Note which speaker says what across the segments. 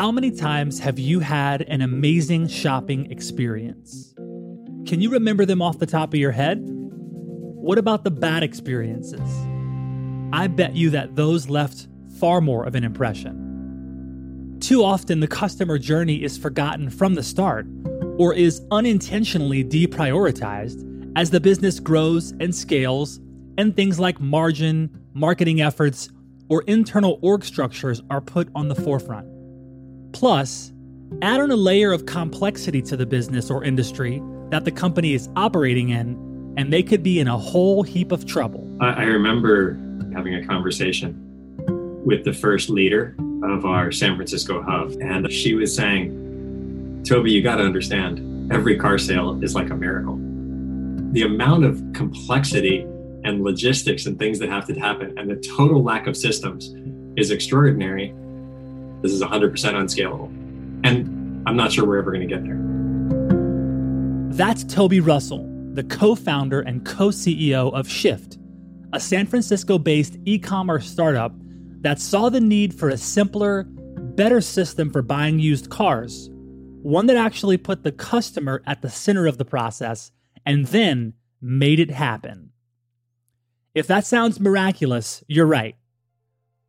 Speaker 1: How many times have you had an amazing shopping experience? Can you remember them off the top of your head? What about the bad experiences? I bet you that those left far more of an impression. Too often, the customer journey is forgotten from the start or is unintentionally deprioritized as the business grows and scales, and things like margin, marketing efforts, or internal org structures are put on the forefront. Plus, add on a layer of complexity to the business or industry that the company is operating in, and they could be in a whole heap of trouble.
Speaker 2: I remember having a conversation with the first leader of our San Francisco hub, and she was saying, Toby, you got to understand, every car sale is like a miracle. The amount of complexity and logistics and things that have to happen and the total lack of systems is extraordinary. This is 100% unscalable. And I'm not sure we're ever going to get there.
Speaker 1: That's Toby Russell, the co founder and co CEO of Shift, a San Francisco based e commerce startup that saw the need for a simpler, better system for buying used cars, one that actually put the customer at the center of the process and then made it happen. If that sounds miraculous, you're right.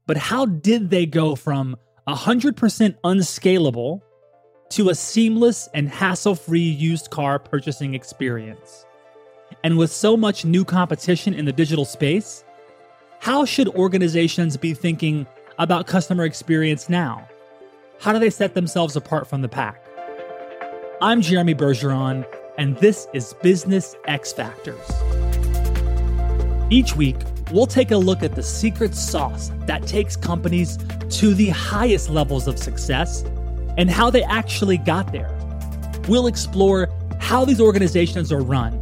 Speaker 1: But how did they go from 100% unscalable to a seamless and hassle free used car purchasing experience? And with so much new competition in the digital space, how should organizations be thinking about customer experience now? How do they set themselves apart from the pack? I'm Jeremy Bergeron, and this is Business X Factors. Each week, we'll take a look at the secret sauce that takes companies to the highest levels of success and how they actually got there. We'll explore how these organizations are run,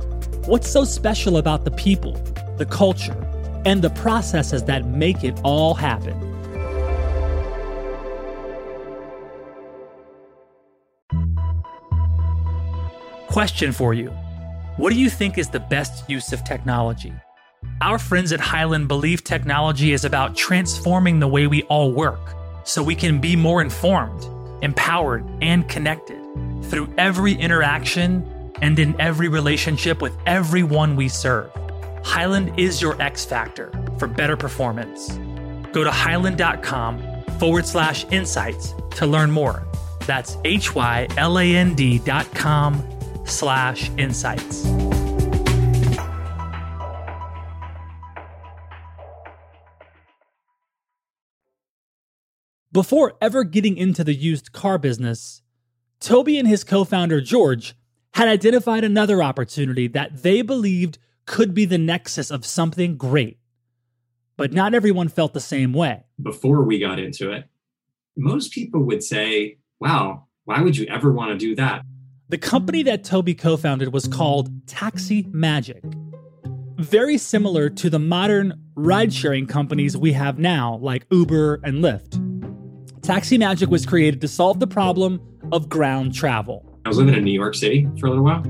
Speaker 1: what's so special about the people, the culture, and the processes that make it all happen. Question for you What do you think is the best use of technology? Our friends at Hyland believe technology is about transforming the way we all work so we can be more informed, empowered, and connected through every interaction and in every relationship with everyone we serve. Hyland is your X factor for better performance. Go to hyland.com forward slash insights to learn more. That's H Y L A N D dot com slash insights. Before ever getting into the used car business, Toby and his co founder George had identified another opportunity that they believed could be the nexus of something great. But not everyone felt the same way.
Speaker 2: Before we got into it, most people would say, wow, why would you ever want to do that?
Speaker 1: The company that Toby co founded was called Taxi Magic. Very similar to the modern ride sharing companies we have now, like Uber and Lyft. Taxi Magic was created to solve the problem of ground travel.
Speaker 2: I was living in New York City for a little while.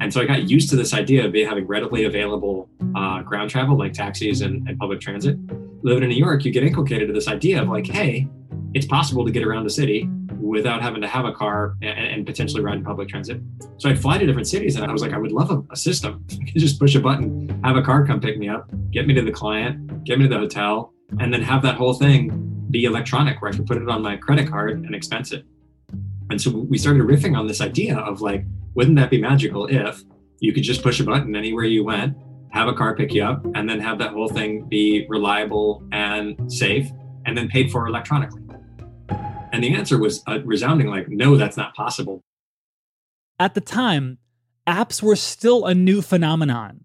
Speaker 2: And so I got used to this idea of having readily available uh, ground travel like taxis and, and public transit. Living in New York, you get inculcated to this idea of like, hey, it's possible to get around the city without having to have a car and, and, potentially ride in public transit. So I'd fly to different cities and I was like, I would love a, a system. I could just push a button, have a car come pick me up, get me to the client, get me to the hotel, and then have that whole thing be electronic where I could put it on my credit card and expense it. And so we started riffing on this idea of like, wouldn't that be magical if you could just push a button anywhere you went, have a car pick you up, and then have that whole thing be reliable and safe and then paid for electronically? And the answer was a resounding like, no, that's not possible.
Speaker 1: At the time, apps were still a new phenomenon.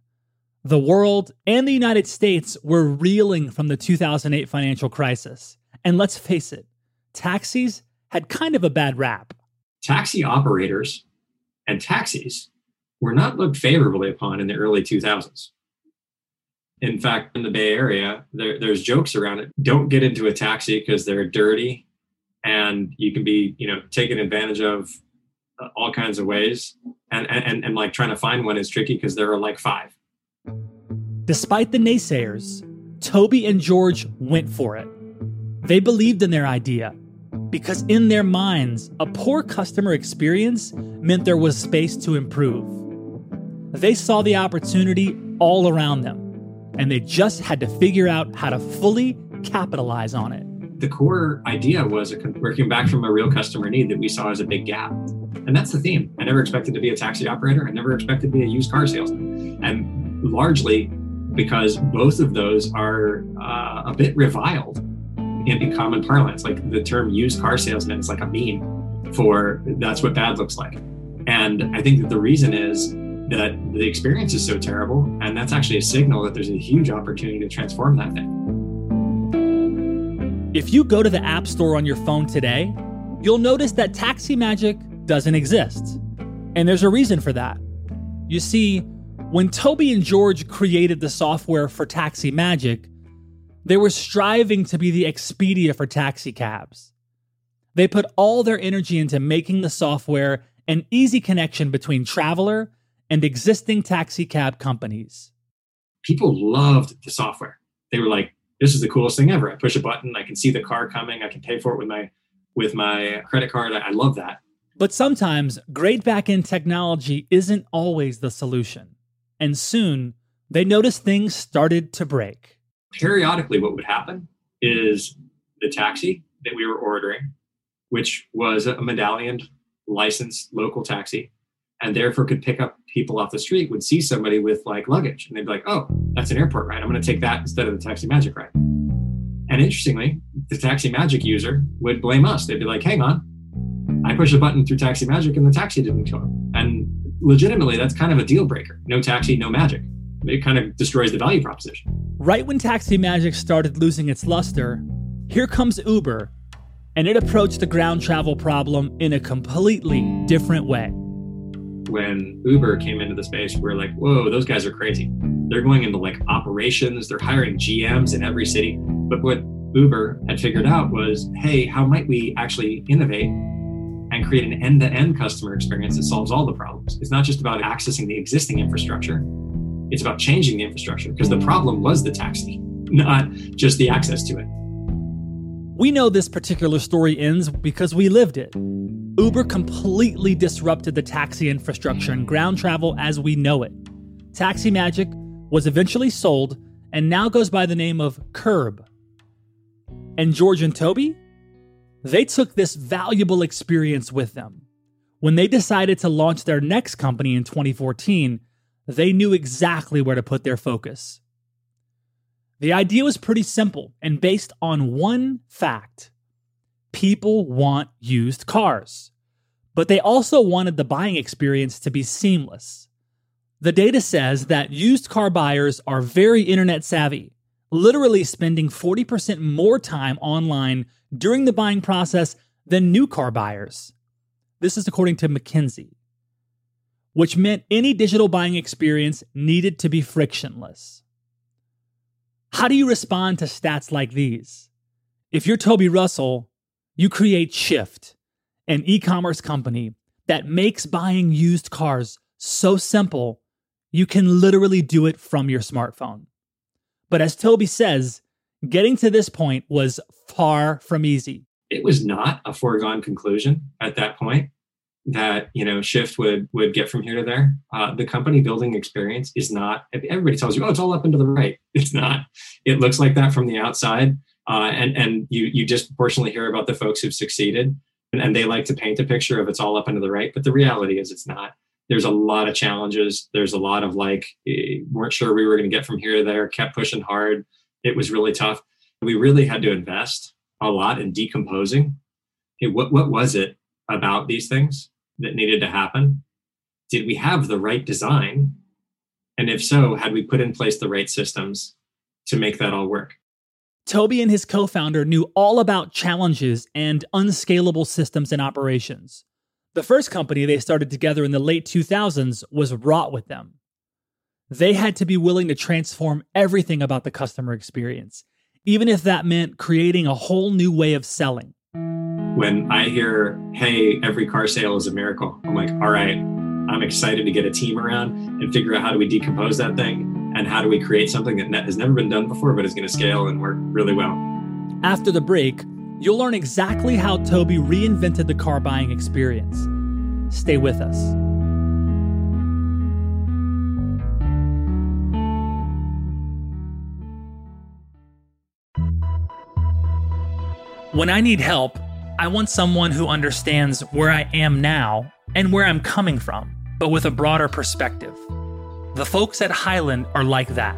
Speaker 1: The world and the United States were reeling from the 2008 financial crisis. And let's face it, taxis had kind of a bad rap.
Speaker 2: Taxi operators and taxis were not looked favorably upon in the early 2000s. In fact, in the Bay Area, there, there's jokes around it. Don't get into a taxi because they're dirty and you can be, you know, taken advantage of uh, all kinds of ways. And, and, and like trying to find one is tricky because there are like five.
Speaker 1: Despite the naysayers, Toby and George went for it. They believed in their idea. because in their minds, a poor customer experience meant there was space to improve. They saw the opportunity all around them, and they just had to figure out how to fully capitalize on it.
Speaker 2: The core idea was working back from a real customer need that we saw as a big gap. And that's the theme. I never expected to be a taxi operator. I never expected to be a used car salesman. And largely because both of those are uh, a bit reviled in, common parlance. Like the term used car salesman is like a meme for that's what bad looks like. And I think that the reason is that the experience is so terrible. And that's actually a signal that there's a huge opportunity to transform that thing.
Speaker 1: If you go to the App Store on your phone today, you'll notice that Taxi Magic doesn't exist. And there's a reason for that. You see, when Toby and George created the software for Taxi Magic, they were striving to be the Expedia for taxi cabs. They put all their energy into making the software an easy connection between traveler and existing taxi cab companies.
Speaker 2: People loved the software. They were like, this is the coolest thing ever. I push a button, I can see the car coming, I can pay for it with my with my credit card. I, I love that.
Speaker 1: But sometimes great backend technology isn't always the solution. And soon they noticed things started to break.
Speaker 2: Periodically, what would happen is the taxi that we were ordering, which was a medallion licensed local taxi, and therefore could pick up people off the street would see somebody with like luggage and they'd be like, oh, that's an airport ride. I'm going to take that instead of the Taxi Magic ride. And interestingly, the Taxi Magic user would blame us. They'd be like, hang on, I pushed a button through Taxi Magic and the taxi didn't come. And legitimately, that's kind of a deal breaker. No taxi, no magic. It kind of destroys the value proposition.
Speaker 1: Right when Taxi Magic started losing its luster, here comes Uber, and it approached the ground travel problem in a completely different way
Speaker 2: when Uber came into the space, we are like, whoa, those guys are crazy. They're going into like operations, they're hiring GMs in every city. But what Uber had figured out was, hey, how might we actually innovate and create an end to end customer experience that solves all the problems? It's not just about accessing the existing infrastructure, it's about changing the infrastructure because the mm. problem was the taxi, not just the access to it.
Speaker 1: We know this particular story ends because we lived it. Uber completely disrupted the taxi infrastructure and ground travel as we know it. Taxi Magic was eventually sold and now goes by the name of Curb. And George and Toby? They took this valuable experience with them. When they decided to launch their next company in 2014, they knew exactly where to put their focus. The idea was pretty simple and based on one fact people want used cars. But they also wanted the buying experience to be seamless. The data says that used car buyers are very internet savvy, literally spending 40% more time online during the buying process than new car buyers. This is according to McKinsey, which meant any digital buying experience needed to be frictionless. How do you respond to stats like these? If you're Toby Russell, you create Shift, an e commerce company that makes buying used cars so simple, you can literally do it from your smartphone. But as Toby says, getting to this point was far from easy.
Speaker 2: It was not a foregone conclusion at that point that you know shift would would get from here to there uh, the company building experience is not everybody tells you oh it's all up and to the right it's not it looks like that from the outside uh, and and you you disproportionately hear about the folks who've succeeded, and, and they like to paint a picture of it's all up and to the right, but the reality is it's not. There's a lot of challenges. There's a lot of like eh, weren't sure we were going to get from here to there. Kept pushing hard. It was really tough. We really had to invest a lot in decomposing. Hey, what what was it about these things that needed to happen? Did we have the right design? And if so, had we put in place the right systems to make that all work?
Speaker 1: Toby and his co founder knew all about challenges and unscalable systems and operations. The first company they started together in the late 2000s was wrought with them. They had to be willing to transform everything about the customer experience, even if that meant creating a whole new way of selling.
Speaker 2: When I hear, hey, every car sale is a miracle, I'm like, all right, I'm excited to get a team around and figure out how do we decompose that thing and how do we create something that has never been done before but is going to scale and work really well.
Speaker 1: After the break, you'll learn exactly how Toby reinvented the car buying experience. Stay with us. When I need help, I want someone who understands where I am now and where I'm coming from, but with a broader perspective. The folks at Hyland are like that.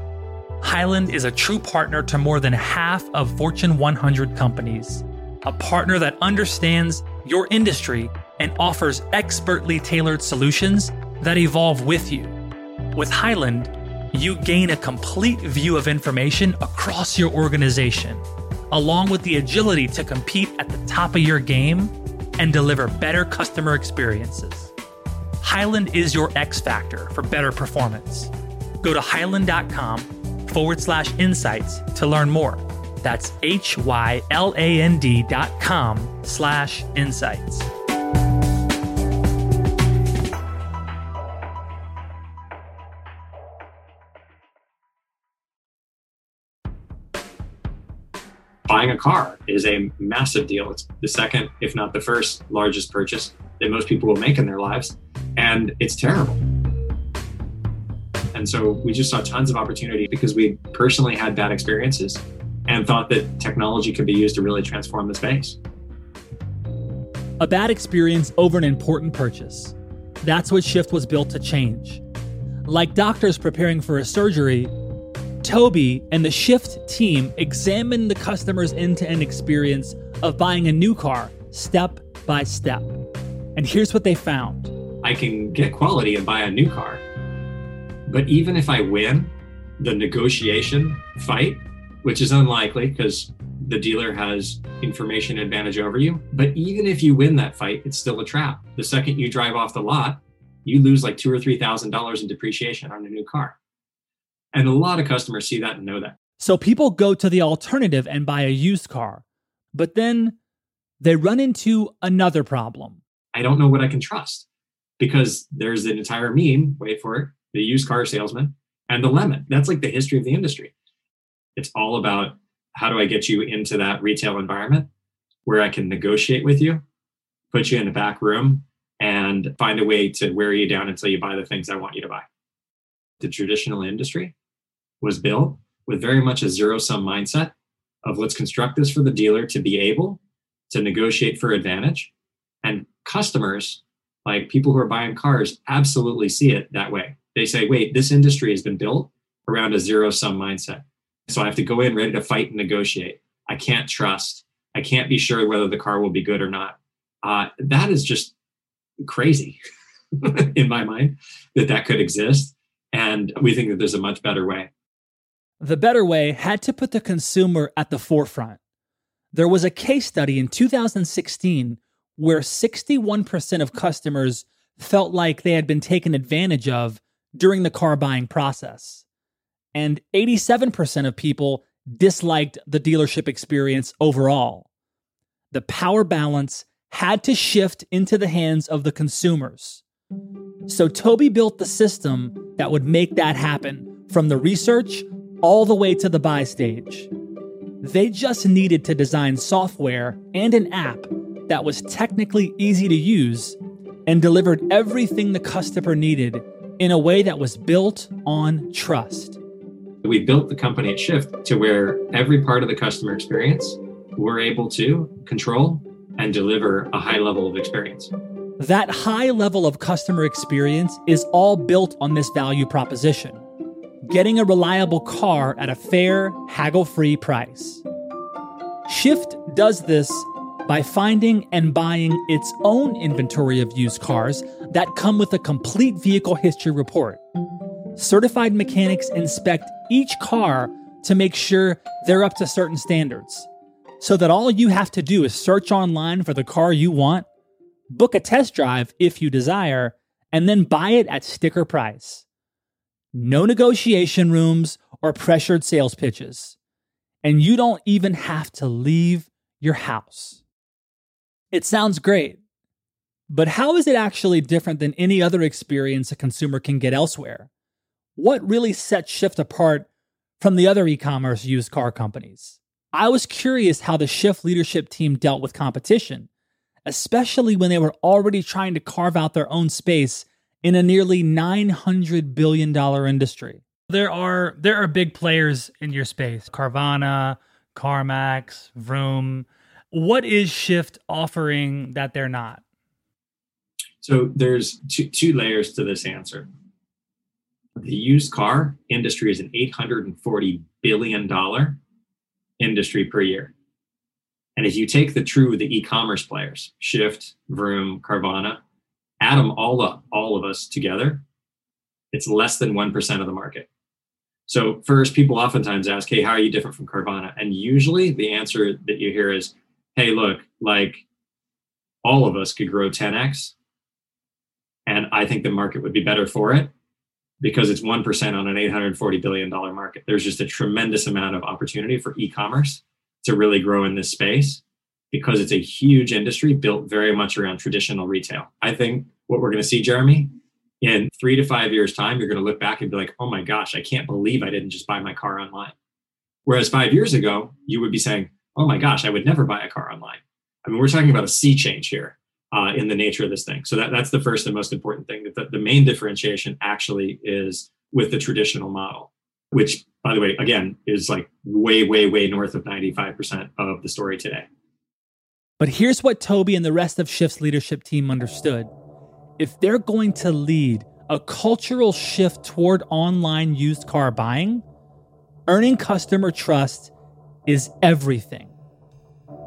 Speaker 1: Hyland is a true partner to more than half of Fortune 100 companies, a partner that understands your industry and offers expertly tailored solutions that evolve with you. With Hyland, you gain a complete view of information across your organization along with the agility to compete at the top of your game and deliver better customer experiences. Hyland is your X factor for better performance. Go to hyland.com forward slash insights to learn more. That's H Y L A N D dot com slash insights.
Speaker 2: Car is a massive deal. It's the second, if not the first, largest purchase that most people will make in their lives. And it's terrible. And so we just saw tons of opportunity because we personally had bad experiences and thought that technology could be used to really transform the space.
Speaker 1: A bad experience over an important purchase. That's what Shift was built to change. Like doctors preparing for a surgery, Toby and the Shift team examined the customer's end to end experience of buying a new car step by step. And here's what they found
Speaker 2: I can get quality and buy a new car. But even if I win the negotiation fight, which is unlikely because the dealer has information advantage over you, but even if you win that fight, it's still a trap. The second you drive off the lot, you lose like two or three thousand dollars in depreciation on a new car. And a lot of customers see that and know that.
Speaker 1: So people go to the alternative and buy a used car, but then they run into another problem.
Speaker 2: I don't know what I can trust because there's an entire meme, wait for it, the used car salesman and the lemon. That's like the history of the industry. It's all about how do I get you into that retail environment where I can negotiate with you, put you in a back room, and find a way to wear you down until you buy the things I want you to buy. The traditional industry was built with very much a zero sum mindset of let's construct this for the dealer to be able to negotiate for advantage. And customers, like people who are buying cars, absolutely see it that way. They say, wait, this industry has been built around a zero sum mindset. So I have to go in ready to fight and negotiate. I can't trust. I can't be sure whether the car will be good or not. Uh, that is just crazy in my mind that that could exist. And we think that there's a much better way.
Speaker 1: The better way had to put the consumer at the forefront. There was a case study in 2016 where 61% of customers felt like they had been taken advantage of during the car buying process. And 87% of people disliked the dealership experience overall. The power balance had to shift into the hands of the consumers. So Toby built the system that would make that happen from the research all the way to the buy stage. They just needed to design software and an app that was technically easy to use and delivered everything the customer needed in a way that was built on trust.
Speaker 2: We built the company at Shift to where every part of the customer experience we're able to control and deliver a high level of experience.
Speaker 1: That high level of customer experience is all built on this value proposition getting a reliable car at a fair, haggle free price. Shift does this by finding and buying its own inventory of used cars that come with a complete vehicle history report. Certified mechanics inspect each car to make sure they're up to certain standards, so that all you have to do is search online for the car you want, book a test drive if you desire, and then buy it at sticker price no negotiation rooms or pressured sales pitches. And you don't even have to leave your house. It sounds great, but how is it actually different than any other experience a consumer can get elsewhere? What really sets Shift apart from the other e commerce used car companies? I was curious how the Shift leadership team dealt with competition, especially when they were already trying to carve out their own space in a nearly $900 billion industry. There are there are big players in your space. Carvana, CarMax, Vroom. What is Shift offering that they're not?
Speaker 2: So there's two, two layers to this answer. The used car industry is an $840 billion industry per year. And if you take the true, the e-commerce players, Shift, Vroom, Carvana, add them all up, all of us together, it's less than 1% of the market. So first, people oftentimes ask, hey, how are you different from Carvana? And usually the answer that you hear is, hey, look, like all of us could grow 10x. And I think the market would be better for it because it's 1% on an $840 billion market. There's just a tremendous amount of opportunity for e commerce to really grow in this space because it's a huge industry built very much around traditional retail. I think what we're going to see, Jeremy, in three to five years' time, you're going to look back and be like, oh my gosh, I can't believe I didn't just buy my car online. Whereas five years ago, you would be saying, oh my gosh, I would never buy a car online. I mean, we're talking about a sea change here uh, in the nature of this thing. So that, that's the first and most important thing. That the, the main differentiation actually is with the traditional model, which, by the way, again, is like way, way, way north of 95% of the story today.
Speaker 1: But here's what Toby and the rest of Shift's leadership team understood if they're going to lead a cultural shift toward online used car buying, earning customer trust is everything.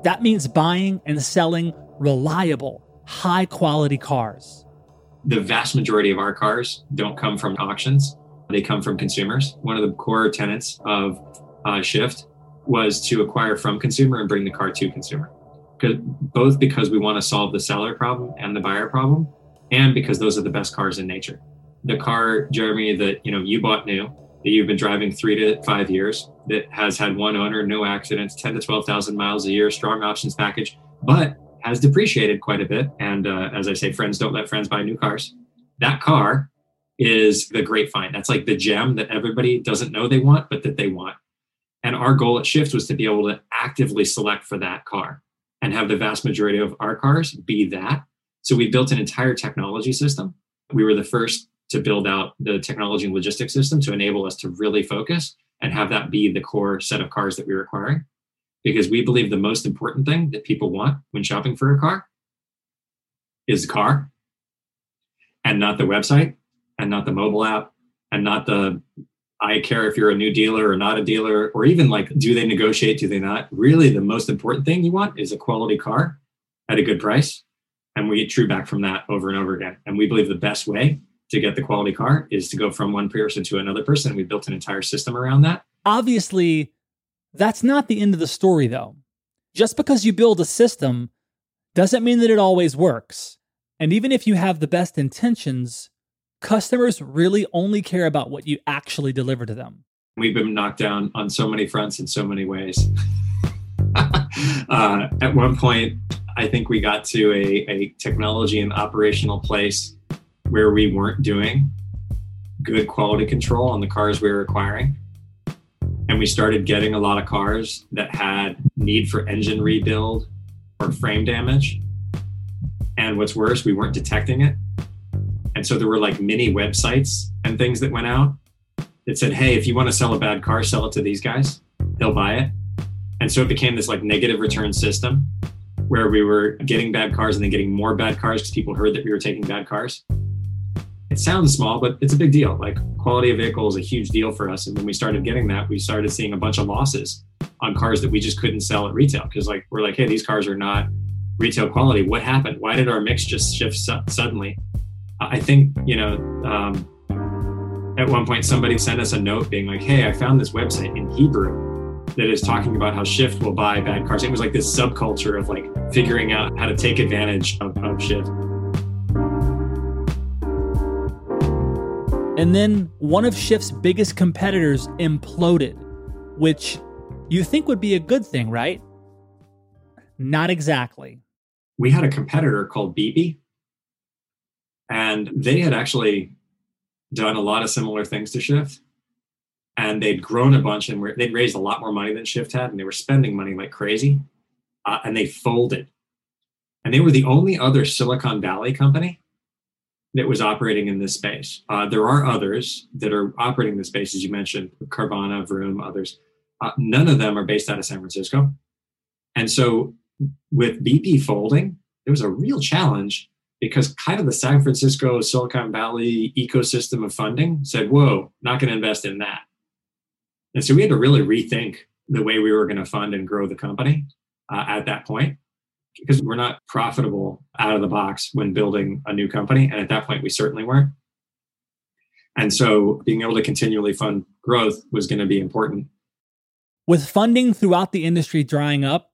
Speaker 1: That means buying and selling reliable, high quality cars.
Speaker 2: The vast majority of our cars don't come from auctions, they come from consumers. One of the core tenets of uh, Shift was to acquire from consumer and bring the car to consumer. Both because we want to solve the seller problem and the buyer problem, and because those are the best cars in nature. The car, Jeremy, that you know you bought new, that you've been driving three to five years, that has had one owner, no accidents, ten to twelve thousand miles a year, strong options package, but has depreciated quite a bit. And uh, as I say, friends don't let friends buy new cars. That car is the great find. That's like the gem that everybody doesn't know they want, but that they want. And our goal at Shift was to be able to actively select for that car and have the vast majority of our cars be that so we built an entire technology system. We were the first to build out the technology and logistics system to enable us to really focus and have that be the core set of cars that we were acquiring. Because we believe the most important thing that people want when shopping for a car is the car and not the website and not the mobile app and not the I care if you're a new dealer or not a dealer, or even like, do they negotiate? Do they not? Really, the most important thing you want is a quality car at a good price and we get true back from that over and over again. And we believe the best way to get the quality car is to go from one person to another person. We built an entire system around that.
Speaker 1: Obviously, that's not the end of the story, though. Just because you build a system doesn't mean that it always works. And even if you have the best intentions, customers really only care about what you actually deliver to them.
Speaker 2: We've been knocked down on so many fronts in so many ways. uh, at one point, I think we got to a, a technology and operational place where we weren't doing good quality control on the cars we were acquiring. And we started getting a lot of cars that had need for engine rebuild or frame damage. And what's worse, we weren't detecting it. And so there were like mini websites and things that went out that said, hey, if you want to sell a bad car, sell it to these guys. They'll buy it. And so it became this like negative return system where we were getting bad cars and then getting more bad cars because people heard that we were taking bad cars. It sounds small, but it's a big deal. Like quality of vehicle is a huge deal for us. And when we started getting that, we started seeing a bunch of losses on cars that we just couldn't sell at retail because like we're like, hey, these cars are not retail quality. What happened? Why did our mix just shift su- suddenly? I think you know. Um, at one point, somebody sent us a note being like, "Hey, I found this website in Hebrew that is talking about how Shift will buy bad cars. It was like this subculture of like figuring out how to take advantage of, of Shift.
Speaker 1: And then one of Shift's biggest competitors imploded, which you think would be a good thing, right? Not exactly.
Speaker 2: We had a competitor called Beepi, and they had actually done a lot of similar things to Shift and they'd grown a bunch and they'd raised a lot more money than Shift had, and they were spending money like crazy, uh, and they folded. And they were the only other Silicon Valley company that was operating in this space. Uh, there are others that are operating in this space, as you mentioned, Carvana, Vroom, others. Uh, none of them are based out of San Francisco. And so with Beepi folding, it was a real challenge because kind of the San Francisco, Silicon Valley ecosystem of funding said, whoa, not going to invest in that. And so we had to really rethink the way we were going to fund and grow the company uh, at that point because we're not profitable out of the box when building a new company. And at that point, we certainly weren't. And so being able to continually fund growth was going to be important.
Speaker 1: With funding throughout the industry drying up,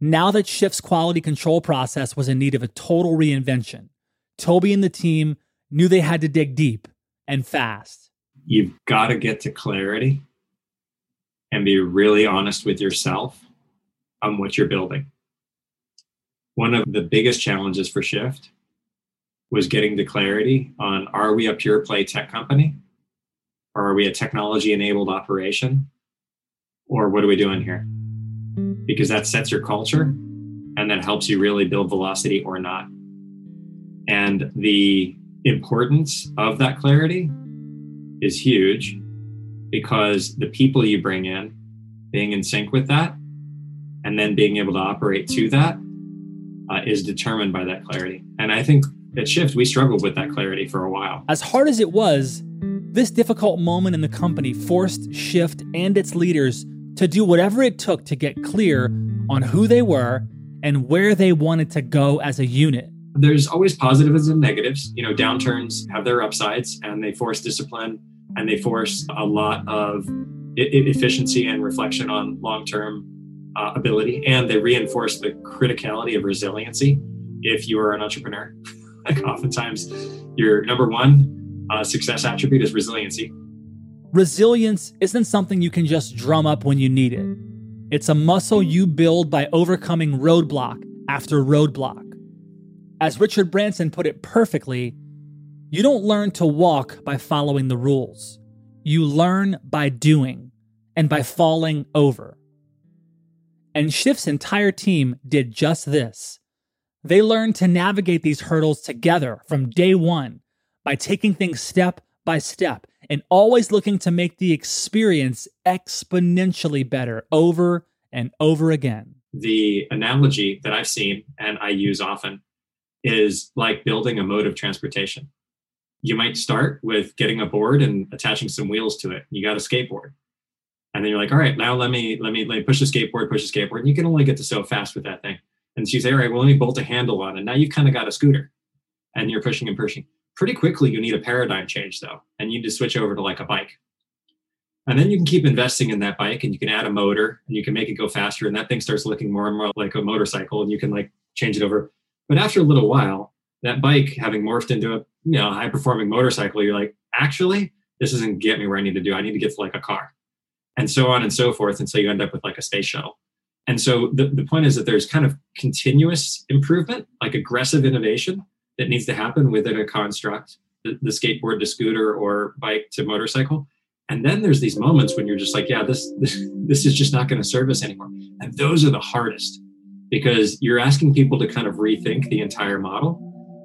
Speaker 1: now that Shift's quality control process was in need of a total reinvention, Toby and the team knew they had to dig deep and fast.
Speaker 2: You've got to get to clarity and be really honest with yourself on what you're building. One of the biggest challenges for Shift was getting the clarity on are we a pure play tech company? Or are we a technology enabled operation? Or what are we doing here? Because that sets your culture and that helps you really build velocity or not. And the importance of that clarity is huge because the people you bring in, being in sync with that, and then being able to operate to that uh, is determined by that clarity. And I think at Shift, we struggled with that clarity for a while.
Speaker 1: As hard as it was, this difficult moment in the company forced Shift and its leaders to do whatever it took to get clear on who they were and where they wanted to go as a unit.
Speaker 2: There's always positives and negatives. You know, downturns have their upsides and they force discipline and they force a lot of efficiency and reflection on long term uh, ability. And they reinforce the criticality of resiliency if you are an entrepreneur. like oftentimes, your number one uh, success attribute is resiliency.
Speaker 1: Resilience isn't something you can just drum up when you need it. It's a muscle you build by overcoming roadblock after roadblock. As Richard Branson put it perfectly, you don't learn to walk by following the rules. You learn by doing and by falling over. And Shift's entire team did just this. They learned to navigate these hurdles together from day one by taking things step by step and always looking to make the experience exponentially better over and over again.
Speaker 2: The analogy that I've seen and I use often is like building a mode of transportation. You might start with getting a board and attaching some wheels to it. You got a skateboard and then you're like, all right, now let me let me let me push the skateboard, push the skateboard. And you can only get to so fast with that thing. And you say, all right, well, let me bolt a handle on, and now you've kind of got a scooter, and you're pushing and pushing. Pretty quickly, you need a paradigm change though, and you need to switch over to like a bike. And then you can keep investing in that bike, and you can add a motor, and you can make it go faster, and that thing starts looking more and more like a motorcycle, and you can like change it over. But after a little while, that bike having morphed into a you know high performing motorcycle, you're like, actually, this doesn't get me where I need to do. I need to get to like a car and so on and so forth until you end up with like a space shuttle. And so the, the point is that there's kind of continuous improvement, like aggressive innovation that needs to happen within a construct, the, the skateboard to scooter or bike to motorcycle. And then there's these moments when you're just like, yeah, this this, this is just not going to serve us anymore. And those are the hardest because you're asking people to kind of rethink the entire model.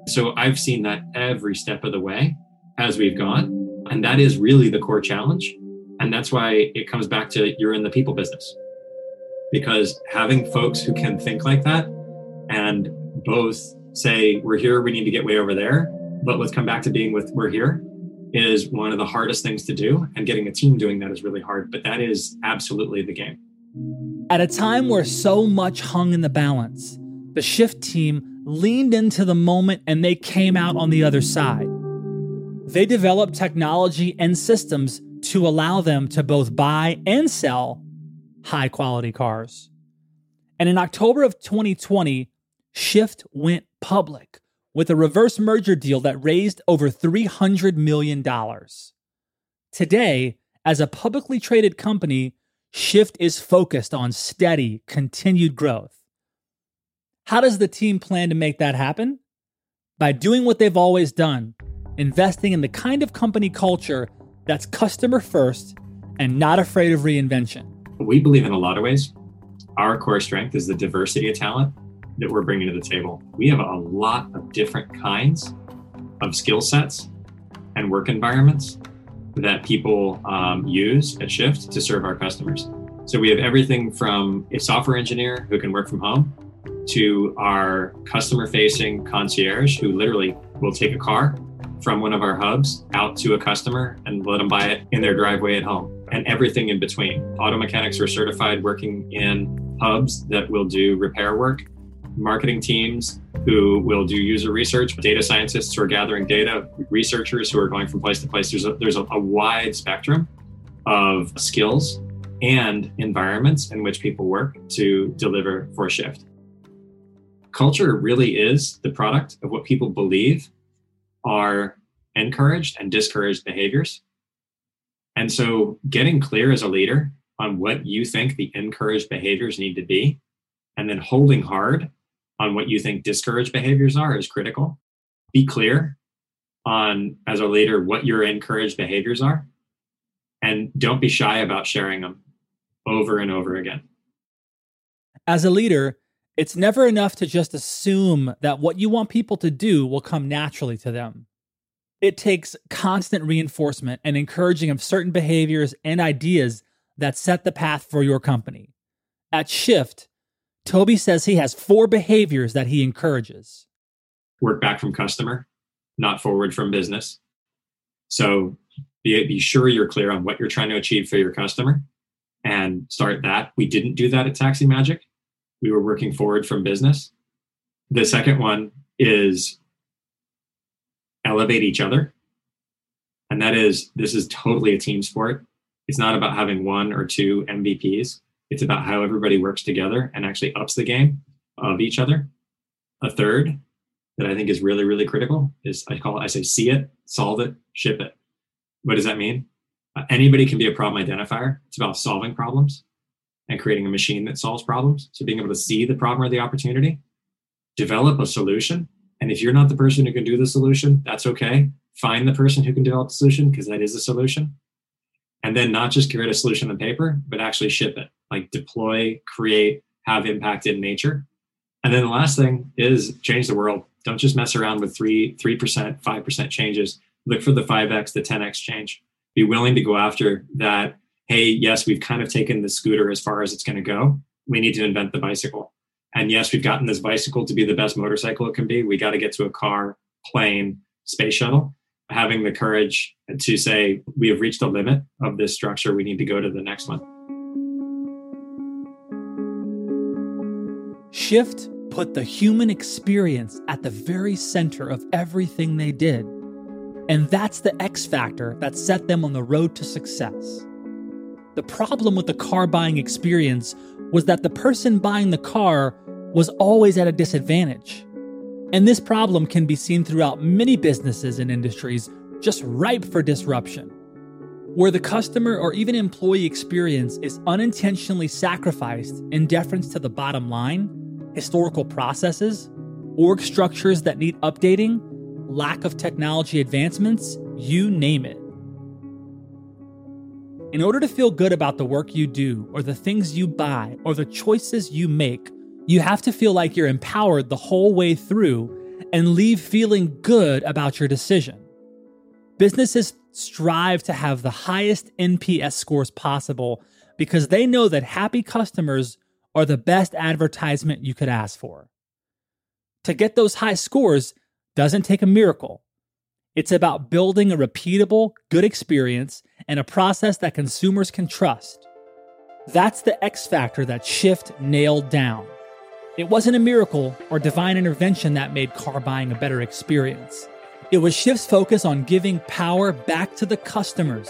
Speaker 2: So I've seen that every step of the way as we've gone. And that is really the core challenge and that's why it comes back to you're in the people business. Because having folks who can think like that and both say, we're here, we need to get way over there, but let's come back to being with we're here is one of the hardest things to do. And getting a team doing that is really hard, but that is absolutely the game.
Speaker 1: At a time where so much hung in the balance, the shift team leaned into the moment and they came out on the other side. They developed technology and systems to allow them to both buy and sell high quality cars. And in October of 2020, Shift went public with a reverse merger deal that raised over $300 million. Today, as a publicly traded company, Shift is focused on steady, continued growth. How does the team plan to make that happen? By doing what they've always done, investing in the kind of company culture that's customer first and not afraid of reinvention.
Speaker 2: We believe in a lot of ways. Our core strength is the diversity of talent that we're bringing to the table. We have a lot of different kinds of skill sets and work environments that people um, use at Shift to serve our customers. So we have everything from a software engineer who can work from home to our customer facing concierge who literally will take a car from one of our hubs out to a customer and let them buy it in their driveway at home and everything in between. Auto mechanics are certified working in hubs that will do repair work, marketing teams who will do user research, data scientists who are gathering data, researchers who are going from place to place. There's a, there's a, a wide spectrum of skills and environments in which people work to deliver for Shift. Culture really is the product of what people believe are encouraged and discouraged behaviors. And so getting clear as a leader on what you think the encouraged behaviors need to be, and then holding hard on what you think discouraged behaviors are is critical. Be clear on, as a leader, what your encouraged behaviors are, and don't be shy about sharing them over and over again.
Speaker 1: As a leader, it's never enough to just assume that what you want people to do will come naturally to them. It takes constant reinforcement and encouraging of certain behaviors and ideas that set the path for your company. At Shift, Toby says he has four behaviors that he encourages
Speaker 2: work back from customer, not forward from business. So be, be sure you're clear on what you're trying to achieve for your customer and start that. We didn't do that at Taxi Magic we were working forward from business. The second one is elevate each other. And that is, this is totally a team sport. It's not about having one or two MVPs. It's about how everybody works together and actually ups the game of each other. A third that I think is really, really critical is I call it, I say, see it, solve it, ship it. What does that mean? Uh, anybody can be a problem identifier. It's about solving problems and creating a machine that solves problems. So being able to see the problem or the opportunity, develop a solution. And if you're not the person who can do the solution, that's okay. Find the person who can develop the solution because that is a solution. And then not just create a solution on paper, but actually ship it, like deploy, create, have impact in nature. And then the last thing is change the world. Don't just mess around with three, 3%, 5% changes. Look for the 5x, the 10x change. Be willing to go after that hey, yes, we've kind of taken the scooter as far as it's going to go. We need to invent the bicycle. And yes, we've gotten this bicycle to be the best motorcycle it can be. We got to get to a car, plane, space shuttle. Having the courage to say, we have reached the limit of this structure. We need to go to the next one.
Speaker 1: Shift put the human experience at the very center of everything they did. And that's the X factor that set them on the road to success. The problem with the car buying experience was that the person buying the car was always at a disadvantage. And this problem can be seen throughout many businesses and industries just ripe for disruption. Where the customer or even employee experience is unintentionally sacrificed in deference to the bottom line, historical processes, org structures that need updating, lack of technology advancements, you name it. In order to feel good about the work you do, or the things you buy, or the choices you make, you have to feel like you're empowered the whole way through and leave feeling good about your decision. Businesses strive to have the highest NPS scores possible because they know that happy customers are the best advertisement you could ask for. To get those high scores doesn't take a miracle. It's about building a repeatable, good experience and a process that consumers can trust. That's the X factor that Shift nailed down. It wasn't a miracle or divine intervention that made car buying a better experience. It was Shift's focus on giving power back to the customers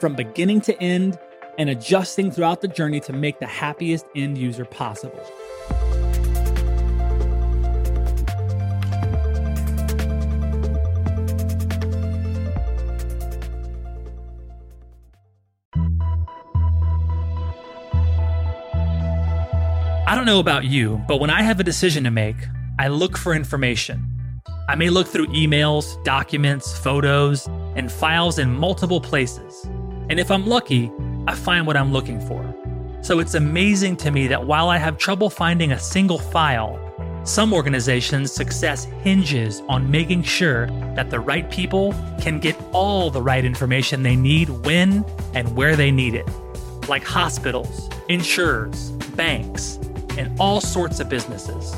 Speaker 1: from beginning to end and adjusting throughout the journey to make the happiest end user possible. I don't know about you, but when I have a decision to make, I look for information. I may look through emails, documents, photos, and files in multiple places. And if I'm lucky, I find what I'm looking for. So it's amazing to me that while I have trouble finding a single file, some organizations' success hinges on making sure that the right people can get all the right information they need when and where they need it, like hospitals, insurers, banks, and all sorts of businesses.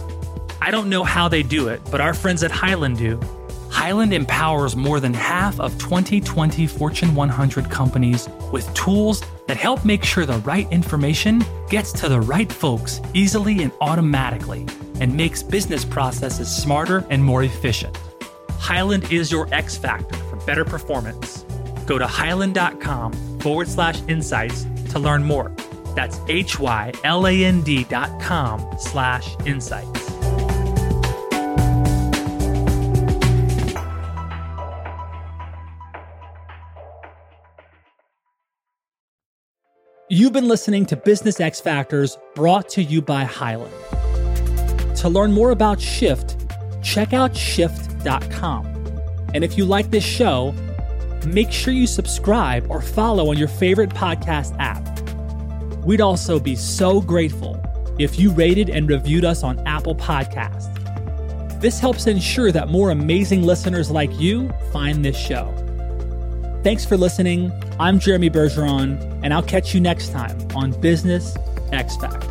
Speaker 1: I don't know how they do it, but our friends at Hyland do. Hyland empowers more than half of 2020 Fortune 100 companies with tools that help make sure the right information gets to the right folks easily and automatically and makes business processes smarter and more efficient. Hyland is your X factor for better performance. Go to hyland.com forward slash insights to learn more. That's H Y L A N D dot com slash insights. You've been listening to Business X Factors brought to you by Hyland. To learn more about Shift, check out shift.com. And if you like this show, make sure you subscribe or follow on your favorite podcast app. We'd also be so grateful if you rated and reviewed us on Apple Podcasts. This helps ensure that more amazing listeners like you find this show. Thanks for listening. I'm Jeremy Bergeron, and I'll catch you next time on Business X Factor.